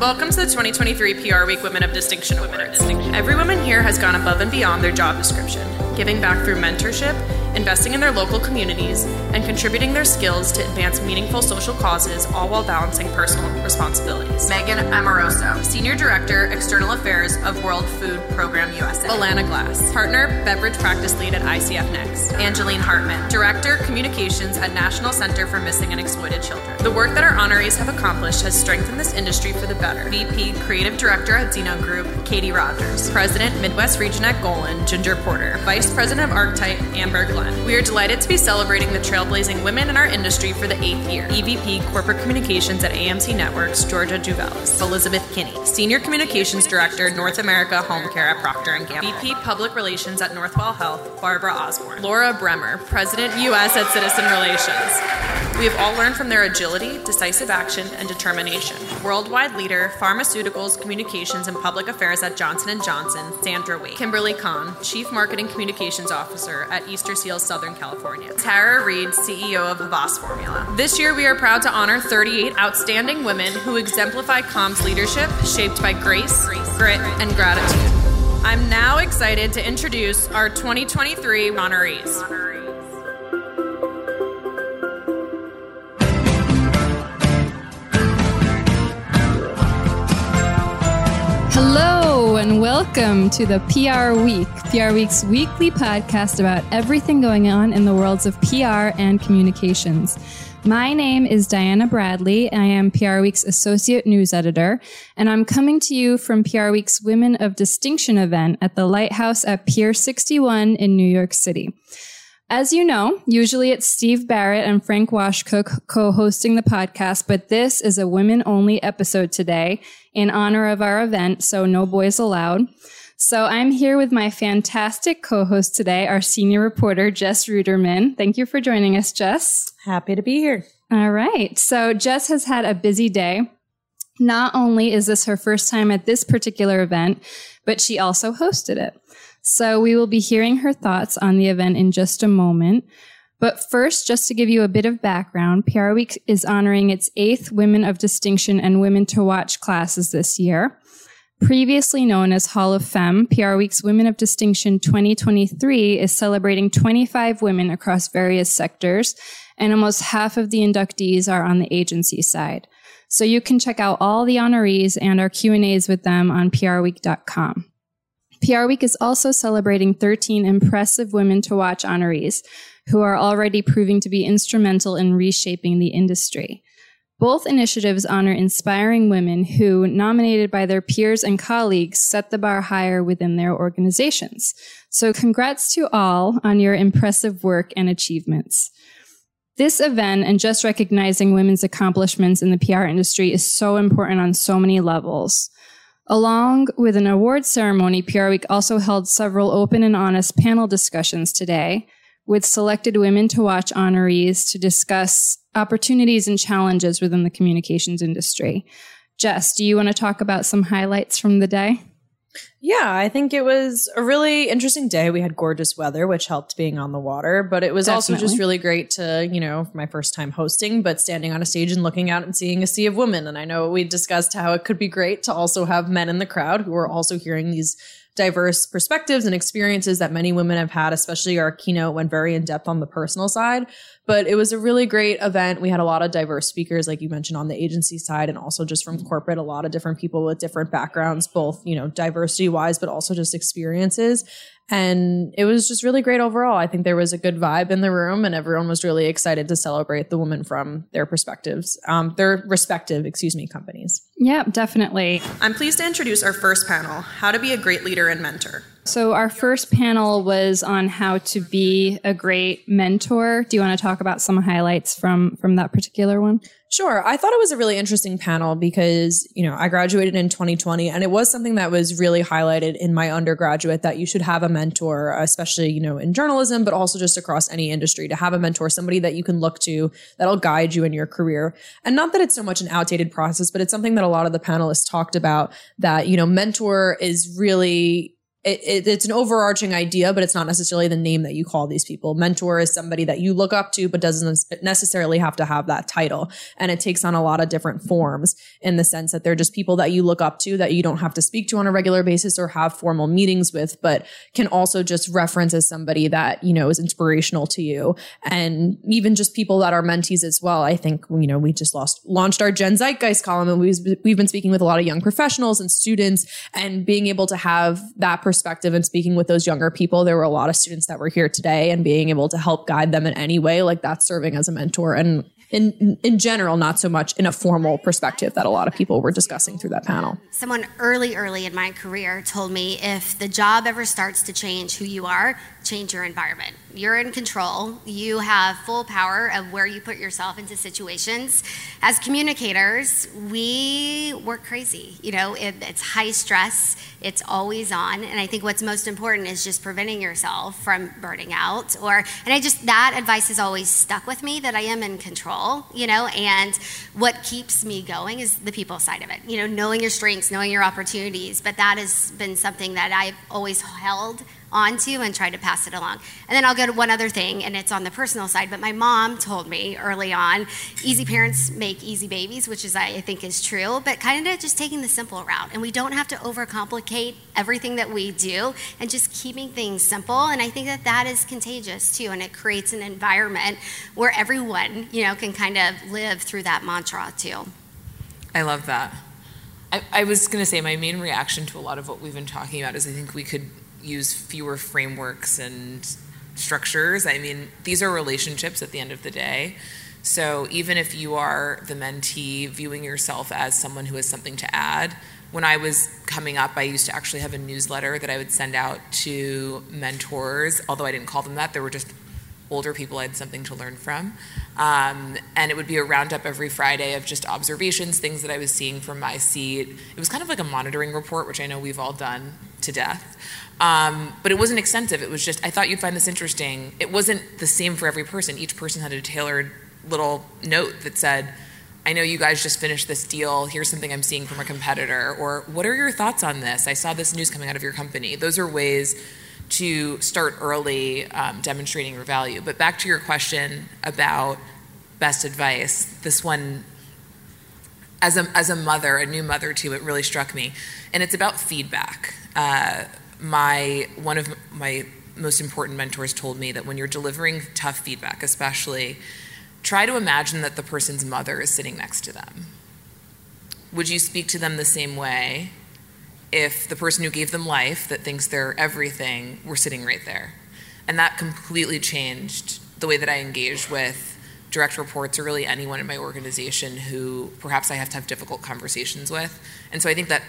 Welcome to the 2023 PR Week Women of Distinction Awards. Every woman here has gone above and beyond their job description, giving back through mentorship, investing in their local communities, and contributing their skills to advance meaningful social causes, all while balancing personal responsibilities. Megan Amoroso, Senior Director, External Affairs of World Food Program USA. Alana Glass, Partner, Beverage Practice Lead at ICF Next. Angeline Hartman, Director, Communications at National Center for Missing and Exploited Children. The work that our honorees have accomplished has strengthened this industry for the better. VP, Creative Director at Zeno Group, Katie Rogers. President, Midwest Region at Golin, Ginger Porter. Vice President of Archetype, Amber Glenn. We are delighted to be celebrating the trailblazing women in our industry for the eighth year. EVP Corporate Communications at AMC Networks, Georgia Juvelis. Elizabeth Kinney, Senior Communications Director, North America Home Care at Procter & Gamble. VP Public Relations at Northwell Health, Barbara Osborne. Laura Bremer, President U.S. at Citizen Relations. We have all learned from their agility, decisive action, and determination. Worldwide leader, pharmaceuticals, communications, and public affairs at Johnson & Johnson, Sandra Wade. Kimberly Kahn, Chief Marketing Communications Officer at Easter Seals Southern California. Tara Reed, CEO of Havas Formula. This year, we are proud to honor 38 outstanding women who exemplify Calm's leadership, shaped by grace, grit, and gratitude. I'm now excited to introduce our 2023 honorees. Hello and welcome to the PR Week, PR Week's weekly podcast about everything going on in the worlds of PR and communications. My name is Diana Bradley. I am PR Week's associate news editor, and I'm coming to you from PR Week's Women of Distinction event at the Lighthouse at Pier 61 in New York City. As you know, usually it's Steve Barrett and Frank Washkuch co-hosting the podcast, but this is a women only episode today in honor of our event, so no boys allowed. So I'm here with my fantastic co-host today, our senior reporter, Jess Ruderman. Thank you for joining us, Jess. Happy to be here. All right. So Jess has had a busy day. Not only is this her first time at this particular event, but she also hosted it. So we will be hearing her thoughts on the event in just a moment. But first, just to give you a bit of background, PR Week is honoring its eighth Women of Distinction and Women to Watch classes this year. Previously known as Hall of Femme, PR Week's Women of Distinction 2023 is celebrating 25 women across various sectors, and almost half of the inductees are on the agency side. So you can check out all the honorees and our Q&As with them on prweek.com. PR Week is also celebrating 13 impressive women to watch honorees who are already proving to be instrumental in reshaping the industry. Both initiatives honor inspiring women who, nominated by their peers and colleagues, set the bar higher within their organizations. So congrats to all on your impressive work and achievements. This event and just recognizing women's accomplishments in the PR industry is so important on so many levels. Along with an award ceremony, PR Week also held several open and honest panel discussions today with selected women to watch honorees to discuss opportunities and challenges within the communications industry. Jess, do you want to talk about some highlights from the day? Yeah, I think it was a really interesting day. We had gorgeous weather, which helped being on the water, but it was Definitely. also just really great to, you know, for my first time hosting, but standing on a stage and looking out and seeing a sea of women. And I know we discussed how it could be great to also have men in the crowd who are also hearing these diverse perspectives and experiences that many women have had, especially our keynote went very in depth on the personal side. But it was a really great event. We had a lot of diverse speakers, like you mentioned, on the agency side and also just from corporate, a lot of different people with different backgrounds, both, you know, diversity wise, but also just experiences. And it was just really great overall. I think there was a good vibe in the room and everyone was really excited to celebrate the women from their perspectives, um, their respective, excuse me, companies. Yeah, definitely. I'm pleased to introduce our first panel, How to Be a Great Leader and Mentor. So, our first panel was on how to be a great mentor. Do you want to talk about some highlights from from that particular one? Sure. I thought it was a really interesting panel because, you know, I graduated in 2020 and it was something that was really highlighted in my undergraduate that you should have a mentor, especially, you know, in journalism, but also just across any industry to have a mentor, somebody that you can look to that'll guide you in your career. And not that it's so much an outdated process, but it's something that a lot of the panelists talked about that, you know, mentor is really it, it, it's an overarching idea, but it's not necessarily the name that you call these people. Mentor is somebody that you look up to, but doesn't necessarily have to have that title. And it takes on a lot of different forms in the sense that they're just people that you look up to that you don't have to speak to on a regular basis or have formal meetings with, but can also just reference as somebody that, you know, is inspirational to you. And even just people that are mentees as well. I think, you know, we just lost, launched our Gen Zeitgeist column and we've, we've been speaking with a lot of young professionals and students and being able to have that perspective and speaking with those younger people. There were a lot of students that were here today and being able to help guide them in any way, like that's serving as a mentor. And in in general, not so much in a formal perspective that a lot of people were discussing through that panel. Someone early, early in my career told me if the job ever starts to change who you are, change your environment. You're in control. You have full power of where you put yourself into situations. As communicators, we work crazy. You know, it, it's high stress. It's always on. And I think what's most important is just preventing yourself from burning out. Or, and I just that advice has always stuck with me that I am in control. You know, and what keeps me going is the people side of it. You know, knowing your strengths, knowing your opportunities. But that has been something that I've always held onto and try to pass it along. And then I'll go to one other thing, and it's on the personal side. But my mom told me early on, easy parents make easy babies, which is I think is true. But kind of just taking the simple route, and we don't have to overcomplicate everything that we do, and just keeping things simple. And I think that that is contagious too, and it creates an environment where everyone, you know, can kind of live through that mantra too. I love that. I, I was going to say my main reaction to a lot of what we've been talking about is I think we could use fewer frameworks and structures. I mean, these are relationships at the end of the day. So even if you are the mentee viewing yourself as someone who has something to add, when I was coming up, I used to actually have a newsletter that I would send out to mentors, although I didn't call them that, they were just older people I had something to learn from. Um, and it would be a roundup every Friday of just observations, things that I was seeing from my seat. It was kind of like a monitoring report, which I know we've all done to death. Um, but it wasn't extensive. It was just, I thought you'd find this interesting. It wasn't the same for every person. Each person had a tailored little note that said, I know you guys just finished this deal. Here's something I'm seeing from a competitor. Or, what are your thoughts on this? I saw this news coming out of your company. Those are ways to start early um, demonstrating your value. But back to your question about best advice, this one, as a, as a mother, a new mother too, it really struck me. And it's about feedback. Uh, my one of my most important mentors told me that when you're delivering tough feedback, especially, try to imagine that the person's mother is sitting next to them. Would you speak to them the same way if the person who gave them life, that thinks they're everything, were sitting right there? And that completely changed the way that I engage with direct reports or really anyone in my organization who perhaps I have to have difficult conversations with. And so I think that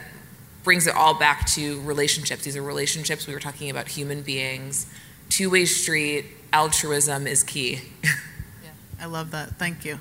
brings it all back to relationships. These are relationships. We were talking about human beings. Two way street, altruism is key. yeah, I love that. Thank you.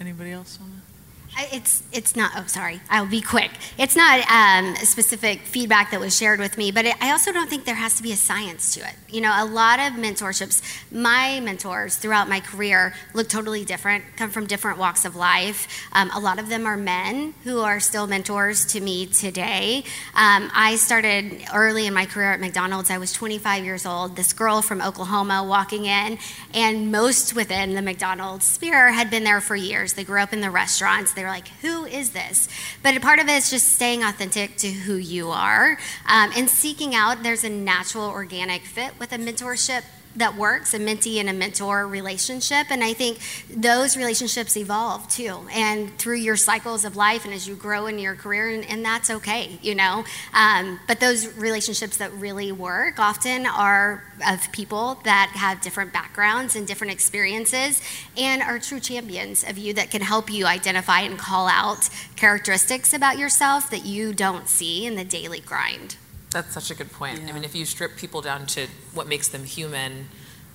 Anybody else want to? It's it's not. Oh, sorry. I'll be quick. It's not um, specific feedback that was shared with me, but it, I also don't think there has to be a science to it. You know, a lot of mentorships. My mentors throughout my career look totally different. Come from different walks of life. Um, a lot of them are men who are still mentors to me today. Um, I started early in my career at McDonald's. I was 25 years old. This girl from Oklahoma walking in, and most within the McDonald's sphere had been there for years. They grew up in the restaurants they were like, who is this? But a part of it is just staying authentic to who you are um, and seeking out, there's a natural organic fit with a mentorship that works a mentee and a mentor relationship and i think those relationships evolve too. And through your cycles of life and as you grow in your career and, and that's okay you know? Um, but those relationships that really work often are of people that have different backgrounds and different experiences and are true champions of you that can help you identify and call out characteristics about yourself that you don't see in the daily grind that's such a good point. Yeah. I mean, if you strip people down to what makes them human,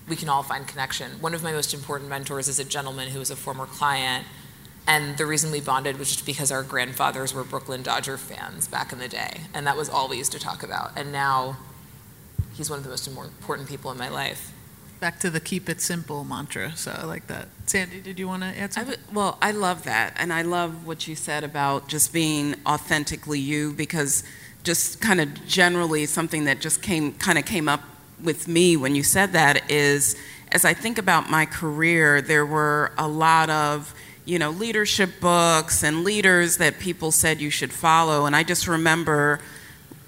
we can all find connection. One of my most important mentors is a gentleman who was a former client. And the reason we bonded was just because our grandfathers were Brooklyn Dodger fans back in the day. And that was all we used to talk about. And now he's one of the most important people in my life. Back to the keep it simple mantra. So I like that. Sandy, did you want to add something? I well, I love that. And I love what you said about just being authentically you because just kind of generally something that just came kind of came up with me when you said that is as I think about my career, there were a lot of you know leadership books and leaders that people said you should follow, and I just remember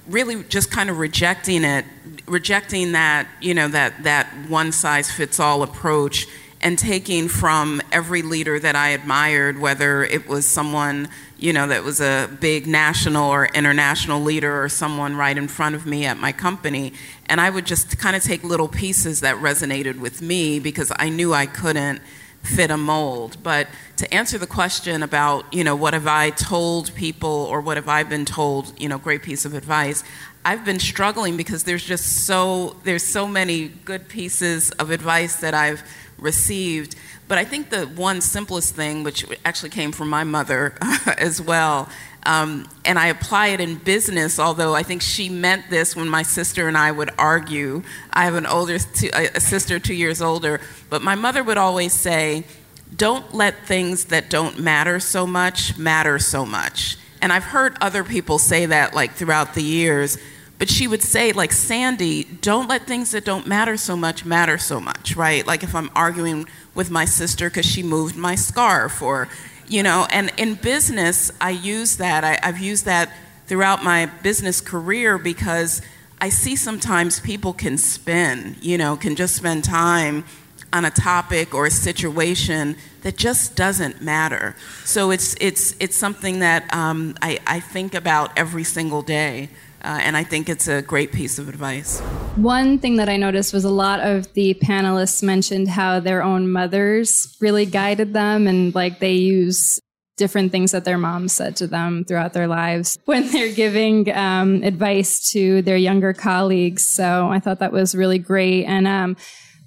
really just kind of rejecting it, rejecting that you know that that one size fits all approach, and taking from every leader that I admired, whether it was someone you know, that was a big national or international leader or someone right in front of me at my company. And I would just kind of take little pieces that resonated with me because I knew I couldn't fit a mold. But to answer the question about, you know, what have I told people or what have I been told, you know, great piece of advice, I've been struggling because there's just so there's so many good pieces of advice that I've received but I think the one simplest thing, which actually came from my mother as well, um, and I apply it in business, although I think she meant this when my sister and I would argue. I have an older two, a sister two years older, but my mother would always say, "Don't let things that don't matter so much matter so much." And I've heard other people say that like throughout the years. But she would say, like, Sandy, don't let things that don't matter so much matter so much, right? Like, if I'm arguing with my sister because she moved my scarf or you know and in business i use that I, i've used that throughout my business career because i see sometimes people can spin you know can just spend time on a topic or a situation that just doesn't matter so it's it's it's something that um, I, I think about every single day uh, and I think it's a great piece of advice. One thing that I noticed was a lot of the panelists mentioned how their own mothers really guided them and like they use different things that their moms said to them throughout their lives when they're giving um, advice to their younger colleagues. So I thought that was really great. And um,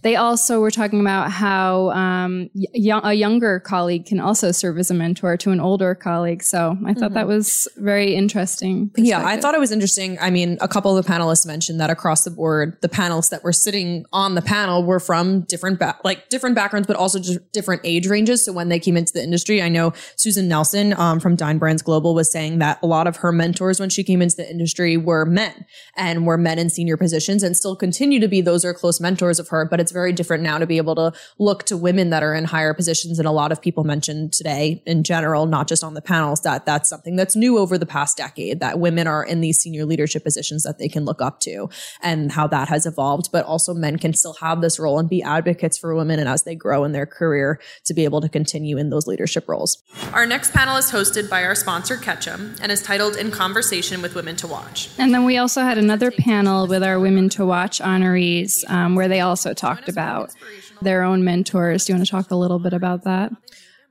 they also were talking about how um, y- a younger colleague can also serve as a mentor to an older colleague. So I thought mm-hmm. that was very interesting. Yeah, I thought it was interesting. I mean, a couple of the panelists mentioned that across the board, the panelists that were sitting on the panel were from different, ba- like different backgrounds, but also just different age ranges. So when they came into the industry, I know Susan Nelson um, from Dine Brands Global was saying that a lot of her mentors when she came into the industry were men and were men in senior positions and still continue to be. Those are close mentors of her, but it's it's very different now to be able to look to women that are in higher positions. And a lot of people mentioned today in general, not just on the panels, that that's something that's new over the past decade, that women are in these senior leadership positions that they can look up to and how that has evolved. But also men can still have this role and be advocates for women and as they grow in their career to be able to continue in those leadership roles. Our next panel is hosted by our sponsor, Ketchum, and is titled In Conversation with Women to Watch. And then we also had another panel with our Women to Watch honorees um, where they also talked talked about their own mentors. Do you want to talk a little bit about that?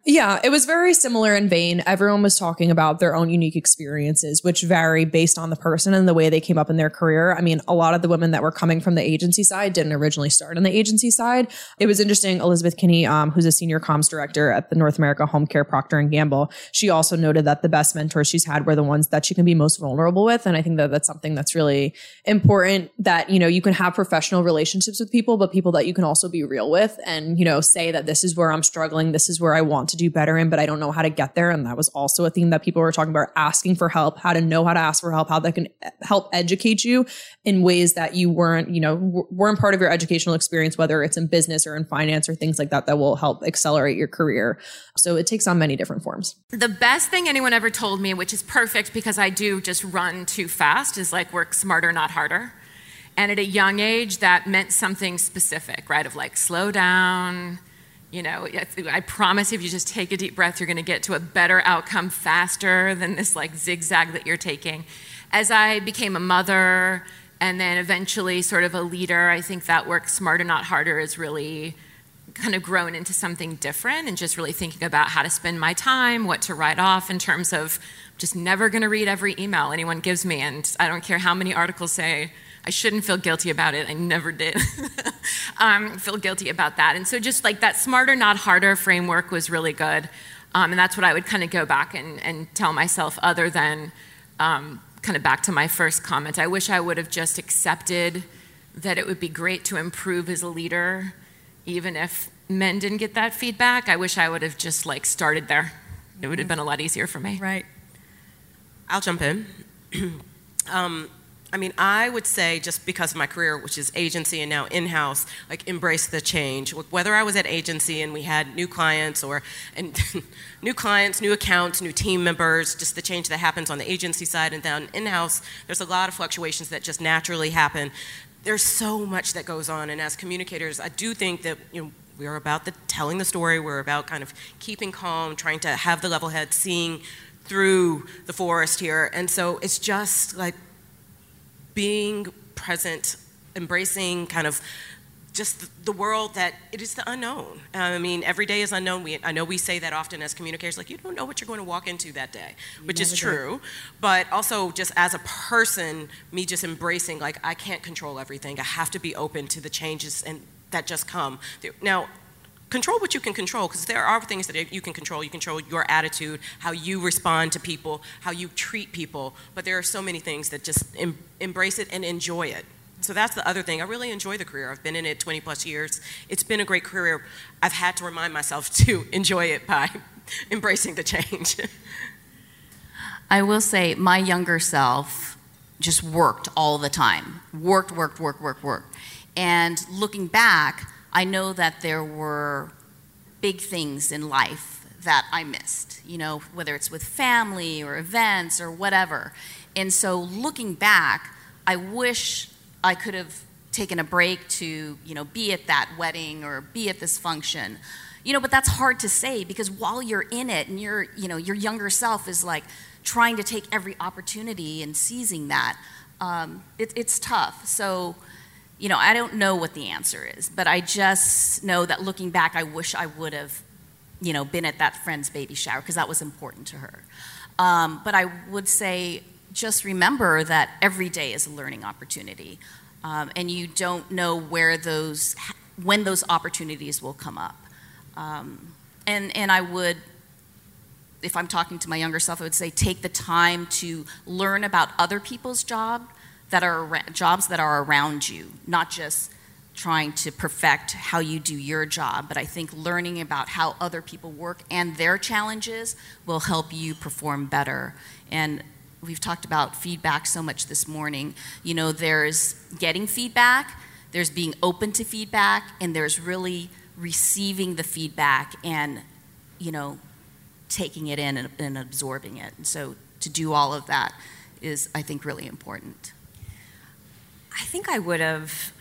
Yeah, it was very similar in vein. Everyone was talking about their own unique experiences, which vary based on the person and the way they came up in their career. I mean, a lot of the women that were coming from the agency side didn't originally start on the agency side. It was interesting. Elizabeth Kinney, um, who's a senior comms director at the North America Home Care Procter and Gamble, she also noted that the best mentors she's had were the ones that she can be most vulnerable with. And I think that that's something that's really important that, you know, you can have professional relationships with people, but people that you can also be real with and, you know, say that this is where I'm struggling. This is where I want to do better in, but I don't know how to get there. And that was also a theme that people were talking about asking for help, how to know how to ask for help, how that can help educate you in ways that you weren't, you know, weren't part of your educational experience, whether it's in business or in finance or things like that, that will help accelerate your career. So it takes on many different forms. The best thing anyone ever told me, which is perfect because I do just run too fast, is like work smarter, not harder. And at a young age, that meant something specific, right? Of like, slow down, you know, I promise if you just take a deep breath, you're going to get to a better outcome faster than this like zigzag that you're taking. As I became a mother and then eventually sort of a leader, I think that work smarter, not harder is really kind of grown into something different and just really thinking about how to spend my time, what to write off in terms of just never going to read every email anyone gives me. And I don't care how many articles say, I shouldn't feel guilty about it. I never did um, feel guilty about that. And so, just like that smarter, not harder framework was really good. Um, and that's what I would kind of go back and, and tell myself, other than um, kind of back to my first comment. I wish I would have just accepted that it would be great to improve as a leader, even if men didn't get that feedback. I wish I would have just like started there. It would have been a lot easier for me. Right. I'll jump in. Um, I mean, I would say just because of my career, which is agency and now in-house, like embrace the change. Whether I was at agency and we had new clients or and new clients, new accounts, new team members, just the change that happens on the agency side and then in-house, there's a lot of fluctuations that just naturally happen. There's so much that goes on, and as communicators, I do think that you know we are about the telling the story. We're about kind of keeping calm, trying to have the level head, seeing through the forest here, and so it's just like being present, embracing kind of just the world that it is the unknown. I mean, every day is unknown. We, I know we say that often as communicators, like you don't know what you're going to walk into that day, which is true. But also, just as a person, me just embracing like I can't control everything. I have to be open to the changes and that just come. Now, control what you can control because there are things that you can control. You control your attitude, how you respond to people, how you treat people. But there are so many things that just em- embrace it and enjoy it. So that's the other thing. I really enjoy the career. I've been in it 20 plus years. It's been a great career. I've had to remind myself to enjoy it by embracing the change. I will say my younger self just worked all the time. Worked, worked, worked, worked, worked. And looking back, I know that there were big things in life that I missed, you know, whether it's with family or events or whatever. And so looking back, I wish I could have taken a break to, you know, be at that wedding or be at this function. You know, but that's hard to say because while you're in it and your, you know, your younger self is like trying to take every opportunity and seizing that, um, it, it's tough. So you know, I don't know what the answer is, but I just know that looking back, I wish I would have, you know, been at that friend's baby shower because that was important to her. Um, but I would say just remember that every day is a learning opportunity, um, and you don't know where those, when those opportunities will come up. Um, and and I would if I'm talking to my younger self, I would say take the time to learn about other people's job that are jobs that are around you, not just trying to perfect how you do your job, but I think learning about how other people work and their challenges will help you perform better. And we've talked about feedback so much this morning. You know, there's getting feedback, there's being open to feedback, and there's really receiving the feedback and, you know, taking it in and, and absorbing it. And so to do all of that is, I think, really important. I think I would have,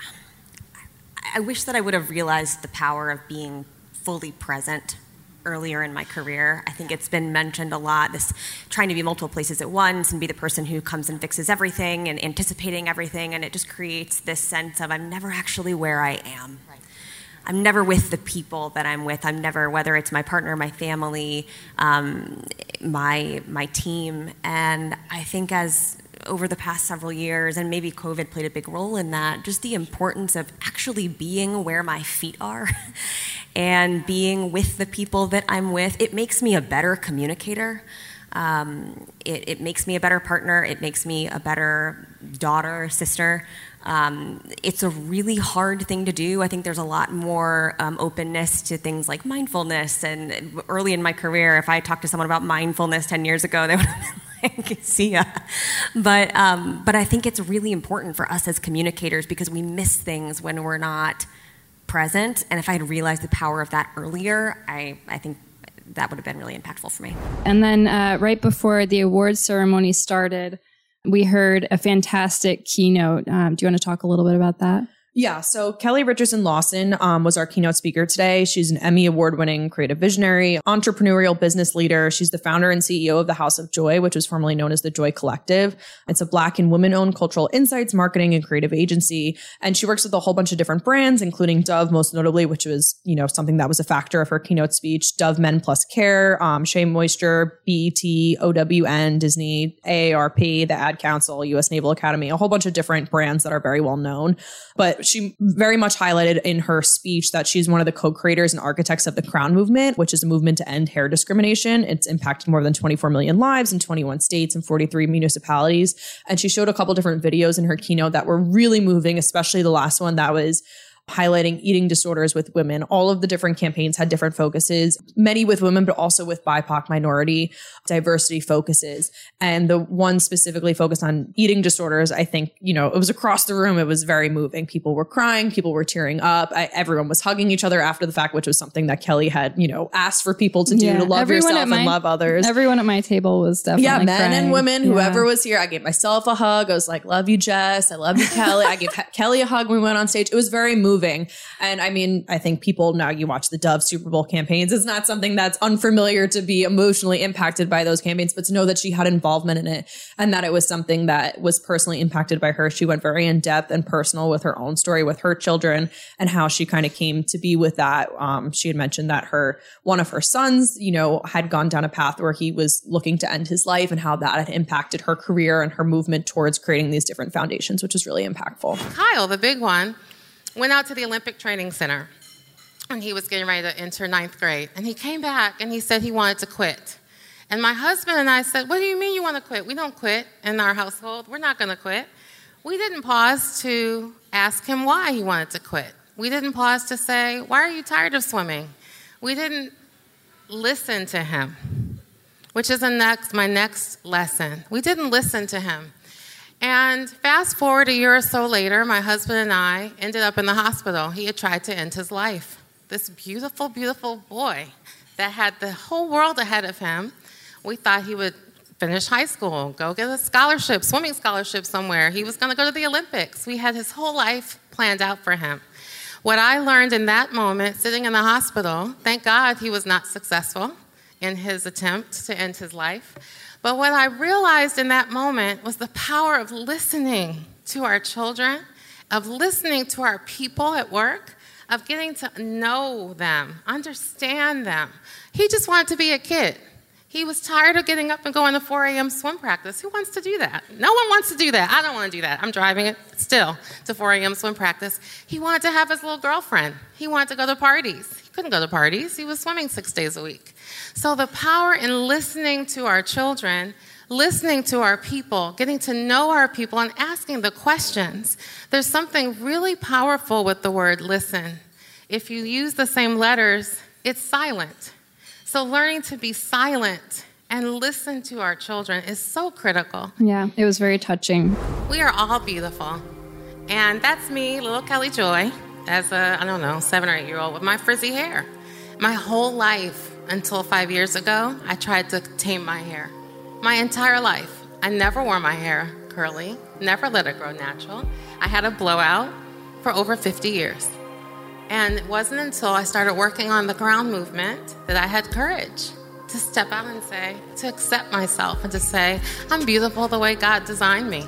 I wish that I would have realized the power of being fully present earlier in my career. I think it's been mentioned a lot this trying to be multiple places at once and be the person who comes and fixes everything and anticipating everything. And it just creates this sense of I'm never actually where I am. Right. I'm never with the people that I'm with. I'm never, whether it's my partner, my family, um, my my team. And I think as over the past several years, and maybe COVID played a big role in that, just the importance of actually being where my feet are and being with the people that I'm with. It makes me a better communicator. Um, it, it, makes me a better partner. It makes me a better daughter, sister. Um, it's a really hard thing to do. I think there's a lot more um, openness to things like mindfulness. And early in my career, if I talked to someone about mindfulness 10 years ago, they would have been like, see ya. But, um, but I think it's really important for us as communicators because we miss things when we're not present. And if I had realized the power of that earlier, I, I think that would have been really impactful for me. And then uh, right before the awards ceremony started, we heard a fantastic keynote. Um, do you want to talk a little bit about that? Yeah. So Kelli Richardson Lawson um, was our keynote speaker today. She's an Emmy award winning creative visionary, entrepreneurial business leader. She's the founder and CEO of the House of Joy, which was formerly known as the Joy Collective. It's a black and women owned cultural insights, marketing and creative agency. And she works with a whole bunch of different brands, including Dove, most notably, which was, you know, something that was a factor of her keynote speech. Dove Men Plus Care, um, Shea Moisture, BET, OWN, Disney, AARP, the Ad Council, US Naval Academy, a whole bunch of different brands that are very well known. But she very much highlighted in her speech that she's one of the co-creators and architects of the Crown Movement, which is a movement to end hair discrimination. It's impacted more than 24 million lives in 21 states and 43 municipalities. And she showed a couple different videos in her keynote that were really moving, especially the last one that was highlighting eating disorders with women. All of the different campaigns had different focuses, many with women, but also with BIPOC minority diversity focuses. And the one specifically focused on eating disorders, I think, you know, it was across the room. It was very moving. People were crying, people were tearing up. I, everyone was hugging each other after the fact, which was something that Kelli had, you know, asked for people to do yeah, to love yourself my, and love others. Everyone at my table was definitely Yeah, men crying. and women, whoever was here. I gave myself a hug. I was like, love you, Jess. I love you, Kelli. I gave Kelli a hug when we went on stage. It was very moving. And I mean, I think people now you watch the Dove Super Bowl campaigns. It's not something that's unfamiliar to be emotionally impacted by those campaigns, but to know that she had involvement in it and that it was something that was personally impacted by her. She went very in depth and personal with her own story with her children and how she kind of came to be with that. Um, she had mentioned that her one of her sons, you know, had gone down a path where he was looking to end his life and how that had impacted her career and her movement towards creating these different foundations, which was really impactful. Kyle, the big one, went out to the Olympic Training Center and he was getting ready to enter ninth grade. And he came back and he said he wanted to quit. And my husband and I said, What do you mean you want to quit? We don't quit in our household. We're not going to quit. We didn't pause to ask him why he wanted to quit. We didn't pause to say, Why are you tired of swimming? We didn't listen to him, which is next, my next lesson. We didn't listen to him. And fast forward a year or so later, my husband and I ended up in the hospital. He had tried to end his life. This beautiful, beautiful boy that had the whole world ahead of him. We thought he would finish high school, go get a scholarship, swimming scholarship somewhere. He was going to go to the Olympics. We had his whole life planned out for him. What I learned in that moment, sitting in the hospital, thank God he was not successful in his attempt to end his life. But what I realized in that moment was the power of listening to our children, of listening to our people at work, of getting to know them, understand them. He just wanted to be a kid. He was tired of getting up and going to 4 a.m. swim practice. Who wants to do that? No one wants to do that. I don't want to do that. I'm driving it still to 4 a.m. swim practice. He wanted to have his little girlfriend. He wanted to go to parties. He couldn't go to parties. He was swimming six days a week. So, the power in listening to our children, listening to our people, getting to know our people, and asking the questions, there's something really powerful with the word listen. If you use the same letters, it's silent. So, learning to be silent and listen to our children is so critical. Yeah, it was very touching. We are all beautiful. And that's me, little Kelli Joy, as a, I don't know, seven or eight year old with my frizzy hair. My whole life until five years ago, I tried to tame my hair. My entire life. I never wore my hair curly, never let it grow natural. I had a blowout for over 50 years. And it wasn't until I started working on the Crown movement that I had courage to step out and say, to accept myself and to say, I'm beautiful the way God designed me.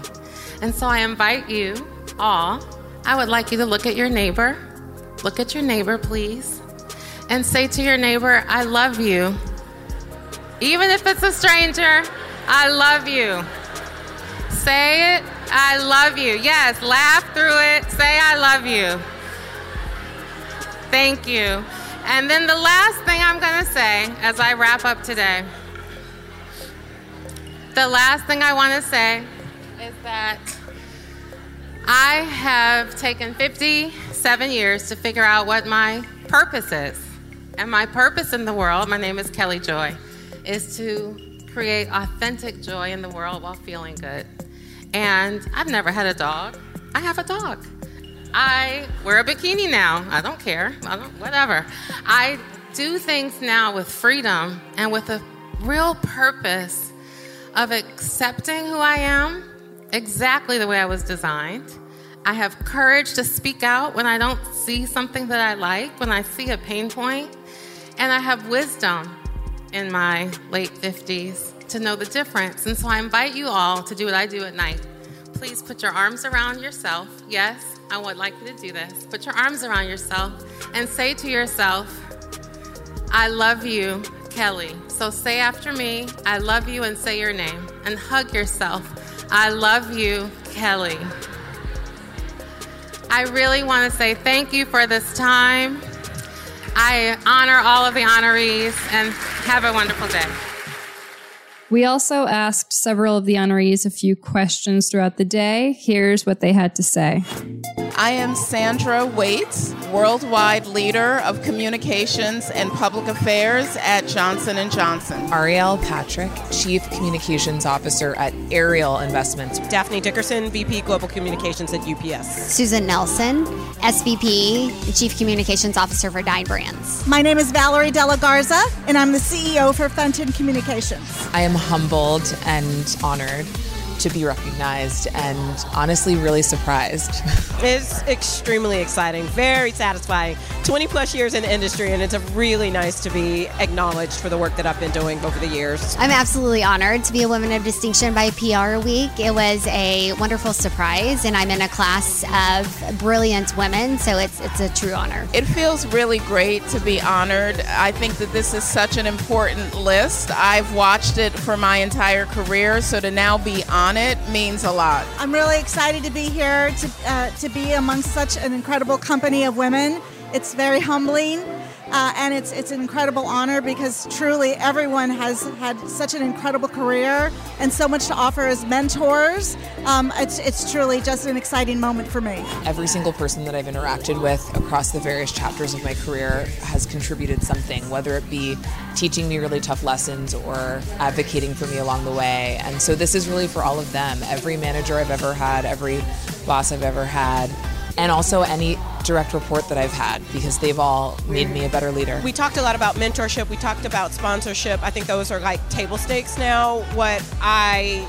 And so I invite you all, I would like you to look at your neighbor. Look at your neighbor, please. And say to your neighbor, I love you. Even if it's a stranger, I love you. Say it, I love you. Yes, laugh through it. Say, I love you. Thank you. And then the last thing I'm going to say as I wrap up today, the last thing I want to say is that I have taken 57 years to figure out what my purpose is. And my purpose in the world, my name is Kelli Joy, is to create authentic joy in the world while feeling good. And I've never had a dog. I have a dog. I wear a bikini now. I don't care. I don't, whatever. I do things now with freedom and with a real purpose of accepting who I am exactly the way I was designed. I have courage to speak out when I don't see something that I like, when I see a pain point, and I have wisdom in my late 50s to know the difference. And so I invite you all to do what I do at night. Please put your arms around yourself. Yes, I would like you to do this. Put your arms around yourself and say to yourself, I love you, Kelli. So say after me, I love you, and say your name. And hug yourself. I love you, Kelli. I really want to say thank you for this time. I honor all of the honorees and have a wonderful day. We also asked several of the honorees a few questions throughout the day. Here's what they had to say. I am Sandra Waits, worldwide leader of communications and public affairs at Johnson & Johnson. Ariel Patrick, Chief Communications Officer at Ariel Investments. Daphne Dickerson, VP Global Communications at UPS. Susan Nelson, SVP, Chief Communications Officer for Dine Brands. My name is Valerie Della Garza, and I'm the CEO for Fenton Communications. I am humbled and honored to be recognized and honestly really surprised. It's extremely exciting, very satisfying. 20 plus years in the industry, and it's really nice to be acknowledged for the work that I've been doing over the years. I'm absolutely honored to be a Woman of Distinction by PR Week. It was a wonderful surprise, and I'm in a class of brilliant women, so it's, it's a true honor. It feels really great to be honored. I think that this is such an important list. I've watched it for my entire career, so to now be on it means a lot. I'm really excited to be here to, uh, to be amongst such an incredible company of women. It's very humbling. Uh, and it's it's an incredible honor because truly everyone has had such an incredible career and so much to offer as mentors. Um, it's it's truly just an exciting moment for me. Every single person that I've interacted with across the various chapters of my career has contributed something, whether it be teaching me really tough lessons or advocating for me along the way. And so this is really for all of them. Every manager I've ever had, every boss I've ever had and also any direct report that I've had because they've all made me a better leader. We talked a lot about mentorship, we talked about sponsorship. I think those are like table stakes now. What I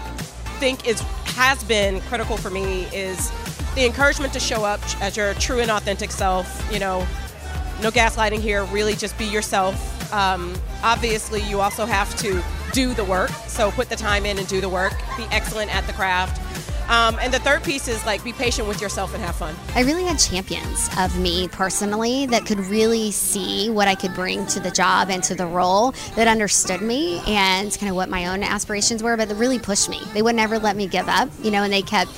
think is has been critical for me is the encouragement to show up as your true and authentic self, you know, no gaslighting here, really just be yourself. Um, obviously, you also have to do the work, so put the time in and do the work, be excellent at the craft. Um, and the third piece is like be patient with yourself and have fun. I really had champions of me personally that could really see what I could bring to the job and to the role that understood me and kind of what my own aspirations were, but that really pushed me. They would never let me give up, you know, and they kept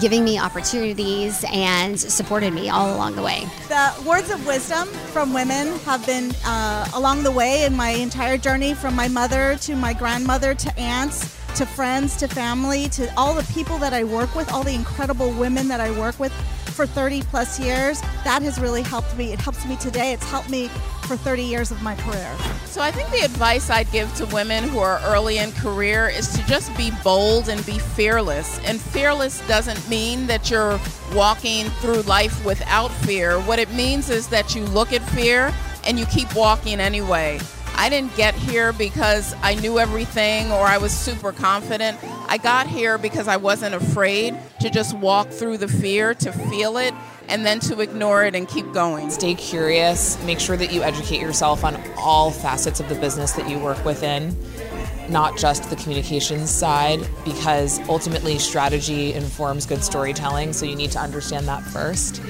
giving me opportunities and supported me all along the way. The words of wisdom from women have been uh, along the way in my entire journey from my mother to my grandmother to aunts to friends, to family, to all the people that I work with, all the incredible women that I work with for 30 plus years. That has really helped me. It helps me today. It's helped me for 30 years of my career. So I think the advice I'd give to women who are early in career is to just be bold and be fearless. And fearless doesn't mean that you're walking through life without fear. What it means is that you look at fear and you keep walking anyway. I didn't get here because I knew everything or I was super confident. I got here because I wasn't afraid to just walk through the fear, to feel it, and then to ignore it and keep going. Stay curious. Make sure that you educate yourself on all facets of the business that you work within, not just the communications side, because ultimately strategy informs good storytelling. So you need to understand that first.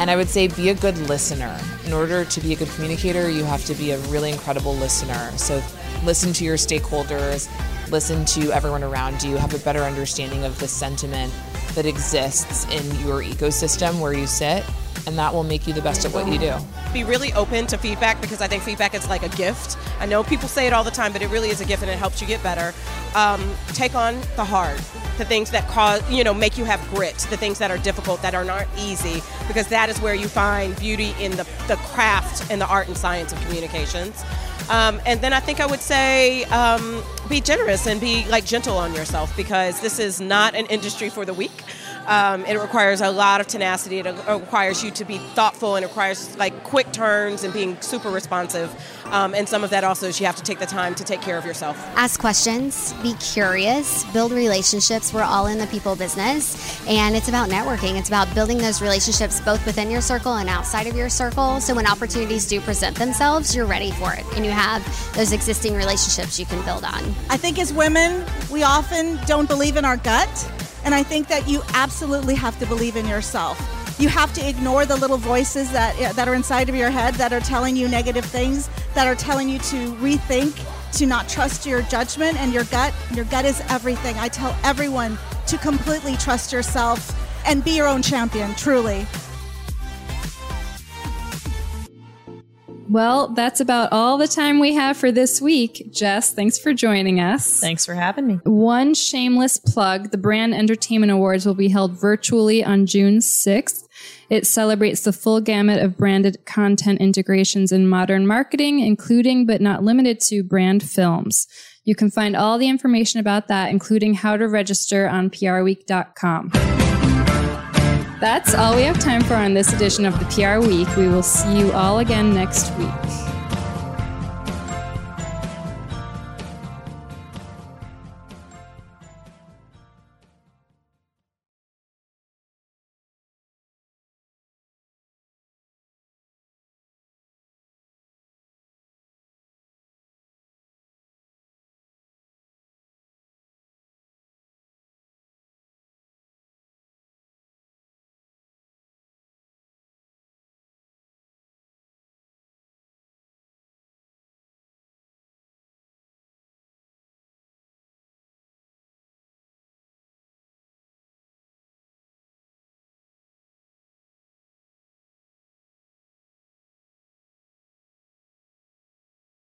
And I would say be a good listener. In order to be a good communicator, you have to be a really incredible listener. So listen to your stakeholders, listen to everyone around you, have a better understanding of the sentiment that exists in your ecosystem where you sit, and that will make you the best at what you do. Be really open to feedback because I think feedback is like a gift. I know people say it all the time, but it really is a gift and it helps you get better. Um, take on the hard, the things that cause, you know, make you have grit, the things that are difficult, that are not easy, because that is where you find beauty in the, the craft and the art and science of communications. Um, and then I think I would say um, be generous and be like gentle on yourself because this is not an industry for the weak. Um, it requires a lot of tenacity. It requires you to be thoughtful and requires like quick turns and being super responsive. Um, and some of that also is you have to take the time to take care of yourself. Ask questions, be curious, build relationships. We're all in the people business, and it's about networking. It's about building those relationships both within your circle and outside of your circle. So when opportunities do present themselves, you're ready for it, and you have those existing relationships you can build on. I think as women, we often don't believe in our gut. And I think that you absolutely have to believe in yourself. You have to ignore the little voices that, that are inside of your head that are telling you negative things, that are telling you to rethink, to not trust your judgment and your gut. Your gut is everything. I tell everyone to completely trust yourself and be your own champion, truly. Well, that's about all the time we have for this week. Jess, thanks for joining us. Thanks for having me. One shameless plug the Brand Entertainment Awards will be held virtually on June 6th. It celebrates the full gamut of branded content integrations in modern marketing, including but not limited to brand films. You can find all the information about that, including how to register on prweek.com. That's all we have time for on this edition of the PR Week. We will see you all again next week.